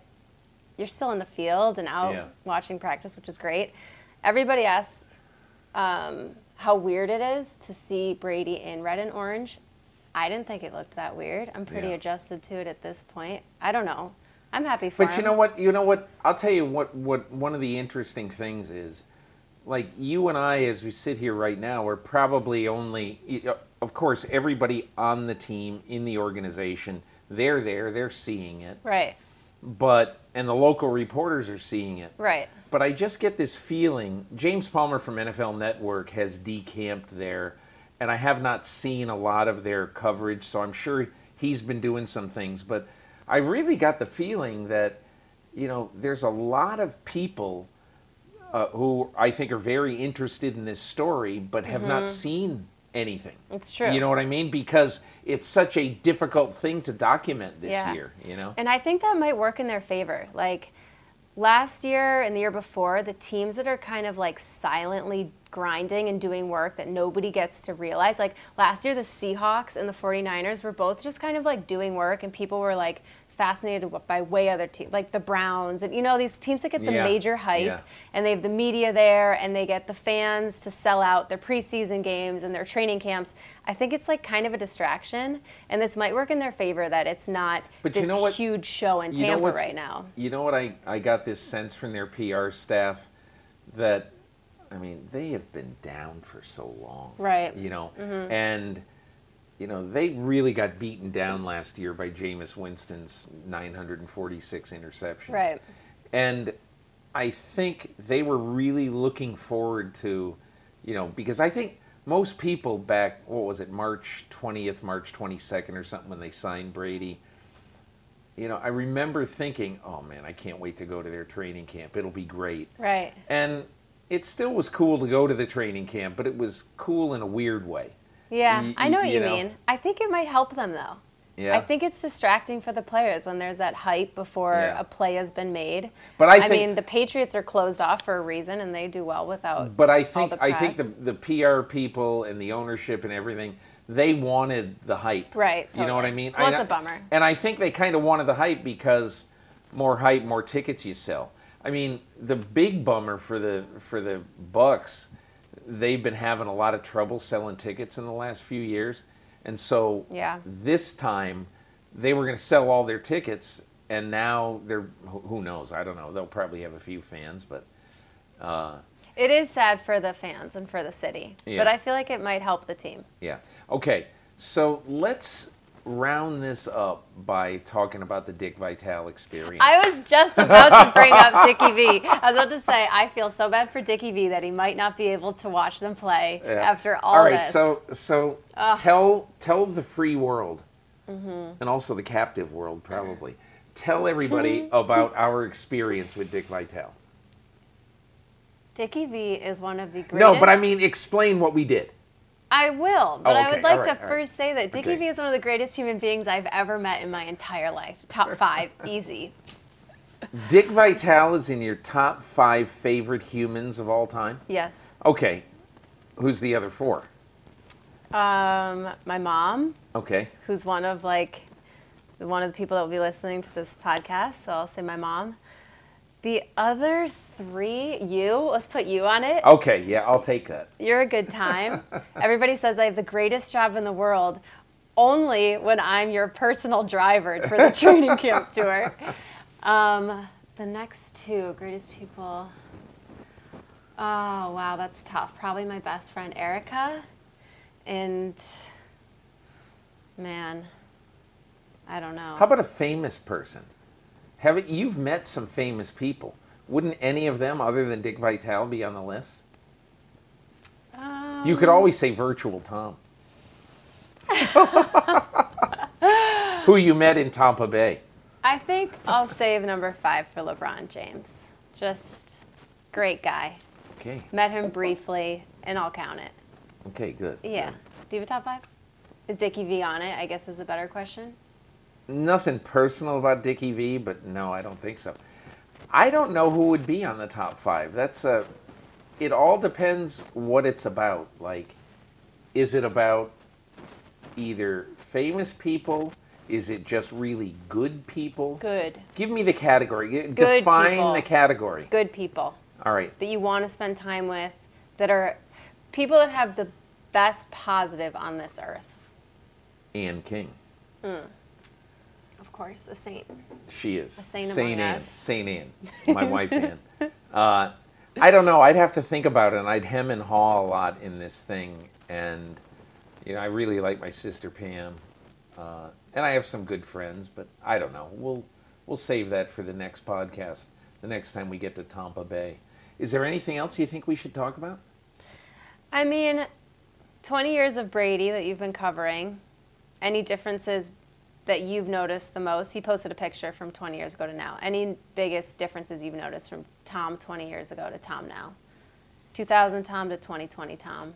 you're still in the field and out Yeah. watching practice, which is great. Everybody asks um, how weird it is to see Brady in red and orange. I didn't think it looked that weird. I'm pretty Yeah. adjusted to it at this point. I don't know. I'm happy for But you know what? You know what? I'll tell you what. What one of the interesting things is, like you and I, as we sit here right now, are probably only. Of course, everybody on the team in the organization, they're there, they're seeing it. Right, But and the local reporters are seeing it. right. But I just get this feeling. James Palmer from NFL Network has decamped there, and I have not seen a lot of their coverage, so I'm sure he's been doing some things. But I really got the feeling that, you know, there's a lot of people uh, who I think are very interested in this story, but have not seen anything. It's true. You know what I mean? Because it's such a difficult thing to document this Yeah. year. You know. And I think that might work in their favor. Like last year and the year before, the teams that are kind of like silently grinding and doing work that nobody gets to realize. Like last year, the Seahawks and the 49ers were both just kind of like doing work, and people were like fascinated by way other teams, like the Browns. And you know, these teams that get the Yeah. major hype Yeah. and they have the media there and they get the fans to sell out their preseason games and their training camps. I think it's like kind of a distraction, and this might work in their favor that it's not But you this know what- huge show in You know right now. You know what I, I got this sense from their PR staff that I mean, they have been down for so long. Right. You know, mm-hmm. and you know, they really got beaten down last year by Jameis Winston's 946 interceptions. Right. And I think they were really looking forward to, you know, because I think most people back, what was it, March 20th, March 22nd or something when they signed Brady, you know, I remember thinking, oh man, I can't wait to go to their training camp. It'll be great. Right. And it still was cool to go to the training camp, but it was cool in a weird way. Yeah, Y- I know what you know. mean. I think it might help them though. Yeah. I think it's distracting for the players when there's that hype before Yeah. a play has been made. But I I think- mean, the Patriots are closed off for a reason, and they do well without. But I think I think the the PR people and the ownership and everything, they wanted the hype. Right, You know what I mean? Well, it's a bummer. And I think they kind of wanted the hype because more hype, more tickets you sell. I mean, the big bummer for the for the Bucs, they've been having a lot of trouble selling tickets in the last few years, and so Yeah. this time they were going to sell all their tickets, and now they're who knows? I don't know. They'll probably have a few fans, but. Uh, it is sad for the fans and for the city, Yeah. but I feel like it might help the team. Yeah. Okay. So let's round this up by talking about the Dick Vitale experience. I was just about to bring up Dickie V. I was about to say I feel so bad for Dickie V that he might not be able to watch them play Yeah. after all, All right. this. So so tell tell the free world, mm-hmm. and also the captive world probably. Tell everybody [LAUGHS] about our experience with Dick Vitale. Dickie V is one of the greatest. No, but I mean explain what we did. I will, but Oh, I would like All to right, first say that Dickie Okay. V is one of the greatest human beings I've ever met in my entire life. Top [LAUGHS] five, easy. Dick Vitale is in your top five favorite humans of all time. Yes. Okay. Who's the other four? Um, my mom, Okay. who's one of like one of the people that will be listening to this podcast, so I'll say my mom. The other three, you. Let's put you on it. Okay. Yeah, I'll take that. You're a good time. [LAUGHS] Everybody says I have the greatest job in the world, only when I'm your personal driver for the training [LAUGHS] camp tour. Um, the next two greatest people. Oh wow, that's tough. Probably my best friend Erica, and man, I don't know. How about a famous person? Haven't you've met some famous people? Wouldn't any of them, other than Dick Vitale, be on the list? you could um. always say virtual Tom. [LAUGHS] Who you met in Tampa Bay. I think I'll save number five for LeBron James. Just great guy. Okay. Met him briefly, and I'll count it. Okay, good. Yeah. Do you have a top five? Is Dickie V on it? I guess is the better question. Nothing personal about Dickie V, but no, I don't think so. I don't know who would be on the top five. That's a. It all depends what it's about. Like, is it about either famous people? Is it just really good people? Good. Give me the category. Good Define people. the category. Good people All right. that you want to spend time with, that are people that have the best positive on this earth. Ann King. Of course, a saint. She is. A saint Saint among Anne. us. Saint Anne. [LAUGHS] My wife Anne. Uh, I don't know. I'd have to think about it, and I'd hem and haw a lot in this thing. And you know, I really like my sister Pam, uh, and I have some good friends. But I don't know. We'll we'll save that for the next podcast. The next time we get to Tampa Bay. Is there anything else you think we should talk about? I mean, 20 years of Brady that you've been covering. Any differences that you've noticed the most? He posted a picture from 20 years ago to now. Any biggest differences you've noticed from Tom 20 years ago to Tom now? 2000 Tom to 2020 Tom.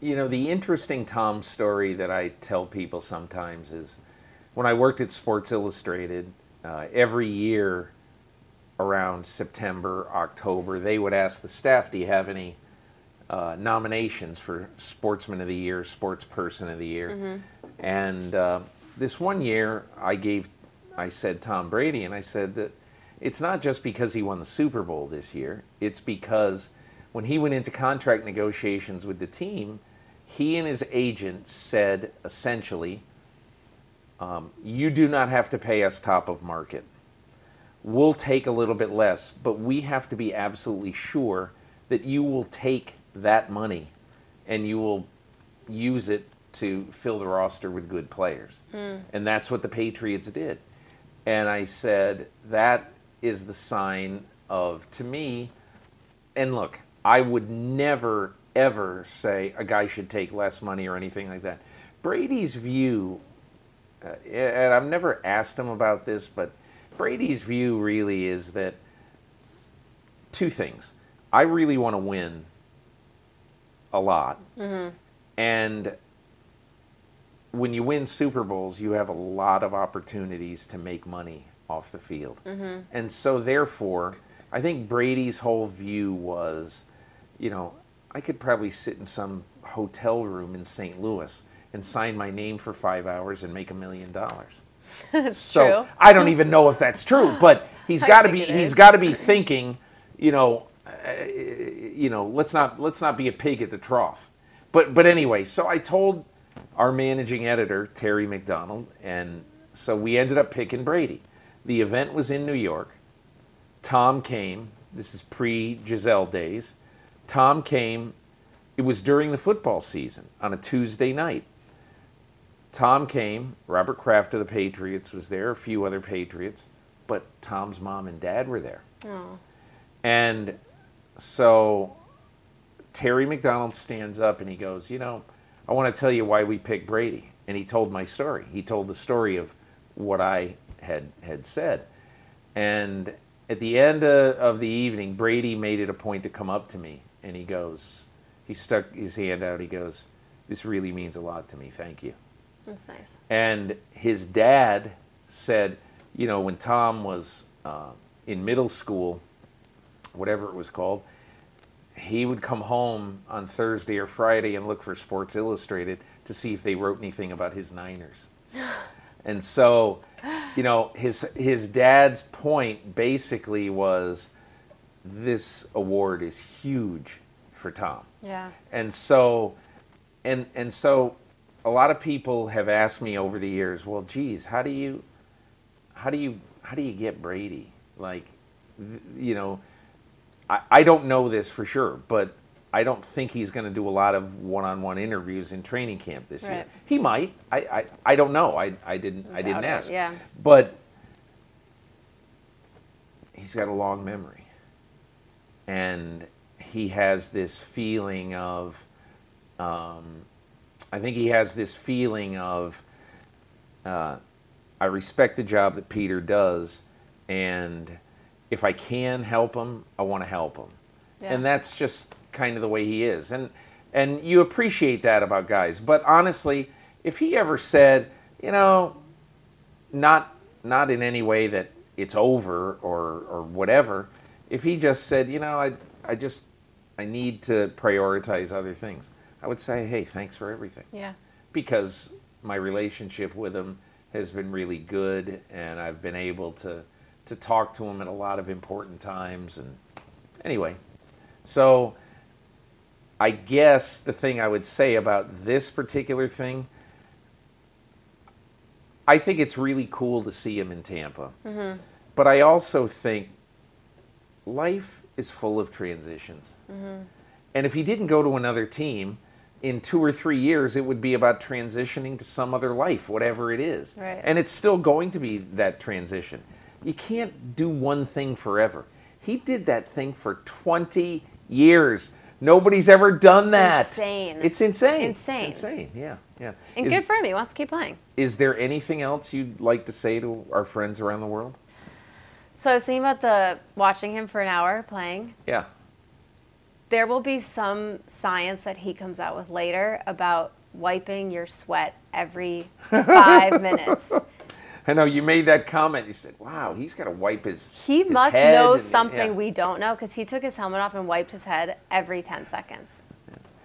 You know, the interesting Tom story that I tell people sometimes is when I worked at Sports Illustrated, uh, every year around September, October, they would ask the staff, Do you have any uh, nominations for Sportsman of the Year, Sports Person of the Year? And uh, this one year, I gave, I said Tom Brady, and I said that it's not just because he won the Super Bowl this year, it's because when he went into contract negotiations with the team, he and his agent said essentially, um, you do not have to pay us top of market. We'll take a little bit less, but we have to be absolutely sure that you will take that money and you will use it to fill the roster with good players. And that's what the Patriots did. And I said, that is the sign of, to me, and look, I would never, ever say a guy should take less money or anything like that. Brady's view, uh, and I've never asked him about this, but Brady's view really is that two things. I really want to win a lot. And when you win Super Bowls, you have a lot of opportunities to make money off the field. And so, therefore, I think Brady's whole view was, you know, I could probably sit in some hotel room in St. Louis and sign my name for five hours and make a million dollars. [LAUGHS] so true. I don't even know if that's true, but he's [LAUGHS] got to be he's got to be thinking, you know, uh, you know, let's not let's not be a pig at the trough. But but anyway, so I told our managing editor Terry McDonell, and so we ended up picking Brady. The event was in New York. Tom came. This is pre Gisele days. Tom came. It was during the football season on a Tuesday night. Tom came. Robert Kraft of the Patriots was there. A few other Patriots, but Tom's mom and dad were there. Oh. And so Terry McDonell stands up and he goes, You know, I want to tell you why we picked Brady. And he told my story. He told the story of what I had, had said. And at the end of, of the evening, Brady made it a point to come up to me and he goes, He stuck his hand out. He goes, This really means a lot to me. Thank you. That's nice. And his dad said, you know, when Tom was uh, in middle school, whatever it was called, he would come home on Thursday or Friday and look for Sports Illustrated to see if they wrote anything about his Niners. [GASPS] and so, you know, his his dad's point basically was this award is huge for Tom. Yeah. And so, and and so, a lot of people have asked me over the years, well, geez, how do you, how do you, how do you get Brady? Like, you know, I, I don't know this for sure, but I don't think he's going to do a lot of one-on-one interviews in training camp this year. He might. I, I, I don't know. I, I didn't I didn't Doubt it, ask. yeah. But he's got a long memory. And he has this feeling of, um, I think he has this feeling of, uh, I respect the job that Peter does, and if I can help him, I want to help him. Yeah. And that's just kind of the way he is. And and you appreciate that about guys. But honestly, if he ever said, you know, not not in any way that it's over or or whatever, if he just said, you know, I I just I need to prioritize other things, I would say, hey, thanks for everything Yeah. because my relationship with him has been really good and I've been able to to talk to him at a lot of important times and anyway so I guess the thing I would say about this particular thing I think it's really cool to see him in Tampa mm-hmm. but I also think life is full of transitions mm-hmm. and if he didn't go to another team, in two or three years, it would be about transitioning to some other life, whatever it is. Right. And it's still going to be that transition. You can't do one thing forever. He did that thing for 20 years. Nobody's ever done that. insane. It's insane. Insane. It's insane. Yeah, yeah. And is, good for him. He wants to keep playing. is there anything else you'd like to say to our friends around the world? So I was thinking about the watching him for an hour playing. Yeah. There will be some science that he comes out with later about wiping your sweat every [LAUGHS] five minutes. I know you made that comment. You said, "Wow, he's got to wipe his." He his must know and- something yeah. we don't know because he took his helmet off and wiped his head every 10 seconds.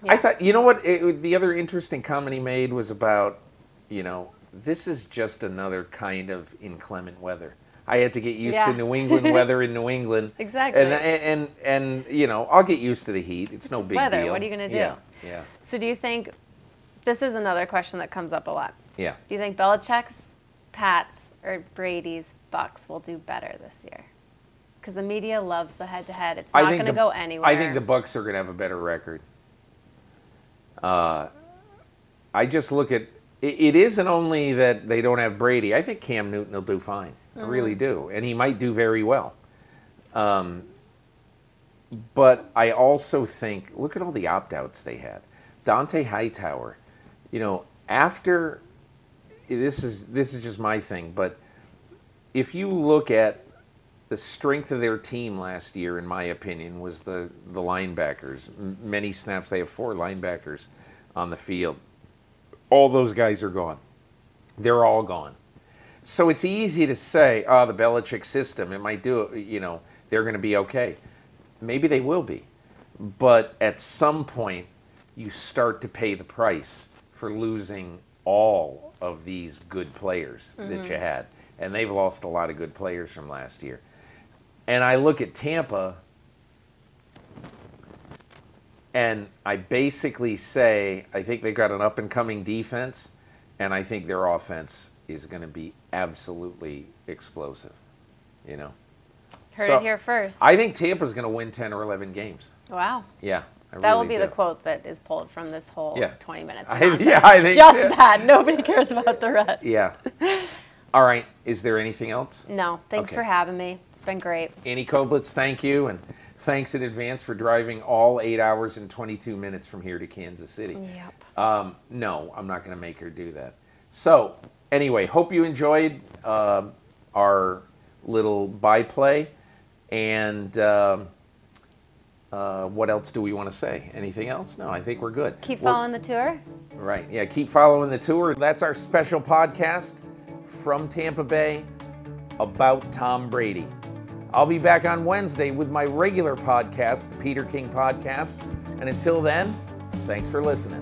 I thought, you know what? It, the other interesting comment he made was about, you know, this is just another kind of inclement weather. I had to get used to New England weather in [LAUGHS] New England. Exactly. And, and and and you know, I'll get used to the heat. It's, no big deal. weather. deal. What are you gonna do? Yeah. Yeah. So do you think, this is another question that comes up a lot. Yeah. Do you think Belichick's, Pats, or Brady's Bucs will do better this year? Because the media loves the head-to-head. It's not going to go anywhere. I think the Bucs are going to have a better record. Uh, I just look at it, it isn't only that they don't have Brady. I think Cam Newton will do fine. I really do, and he might do very well. Um, but I also think look at all the opt-outs they had. Dont'a Hightower, you know, after this is this is just my thing, but if you look at the strength of their team last year, in my opinion, was the, the linebackers. Many snaps, they have four linebackers on the field. All those guys are gone. They're all gone. So it's easy to say, oh, the Belichick system, it might do it, you know, they're going to be okay. Maybe they will be. But at some point, you start to pay the price for losing all of these good players that you mm-hmm. had. And they've lost a lot of good players from last year. And I look at Tampa, and I basically say, I think they've got an up and coming defense, and I think their offense is going to be absolutely explosive. You know? Heard So, it here first. I think Tampa's going to win 10 or 11 games. wow. Yeah. I That will be the quote that is pulled from this whole Yeah. 20 minutes. I- [LAUGHS] yeah, I think- Just yeah. [LAUGHS] that. Nobody cares about the rest. Yeah. All right. Is there anything else? No, thanks Okay. for having me. It's been great. Annie Koeblitz, thank you. And thanks in advance for driving all eight hours and 22 minutes from here to Kansas City. Yep. Um, no, I'm not going to make her do that. So, anyway, hope you enjoyed uh, our little byplay. And um, uh, what else do we want to say? Anything else? No, I think we're good. Keep We're- following the tour. Right. Yeah. Keep following the tour. That's our special podcast from Tampa Bay about Tom Brady. I'll be back on Wednesday with my regular podcast, the Peter King Podcast. And until then, thanks for listening.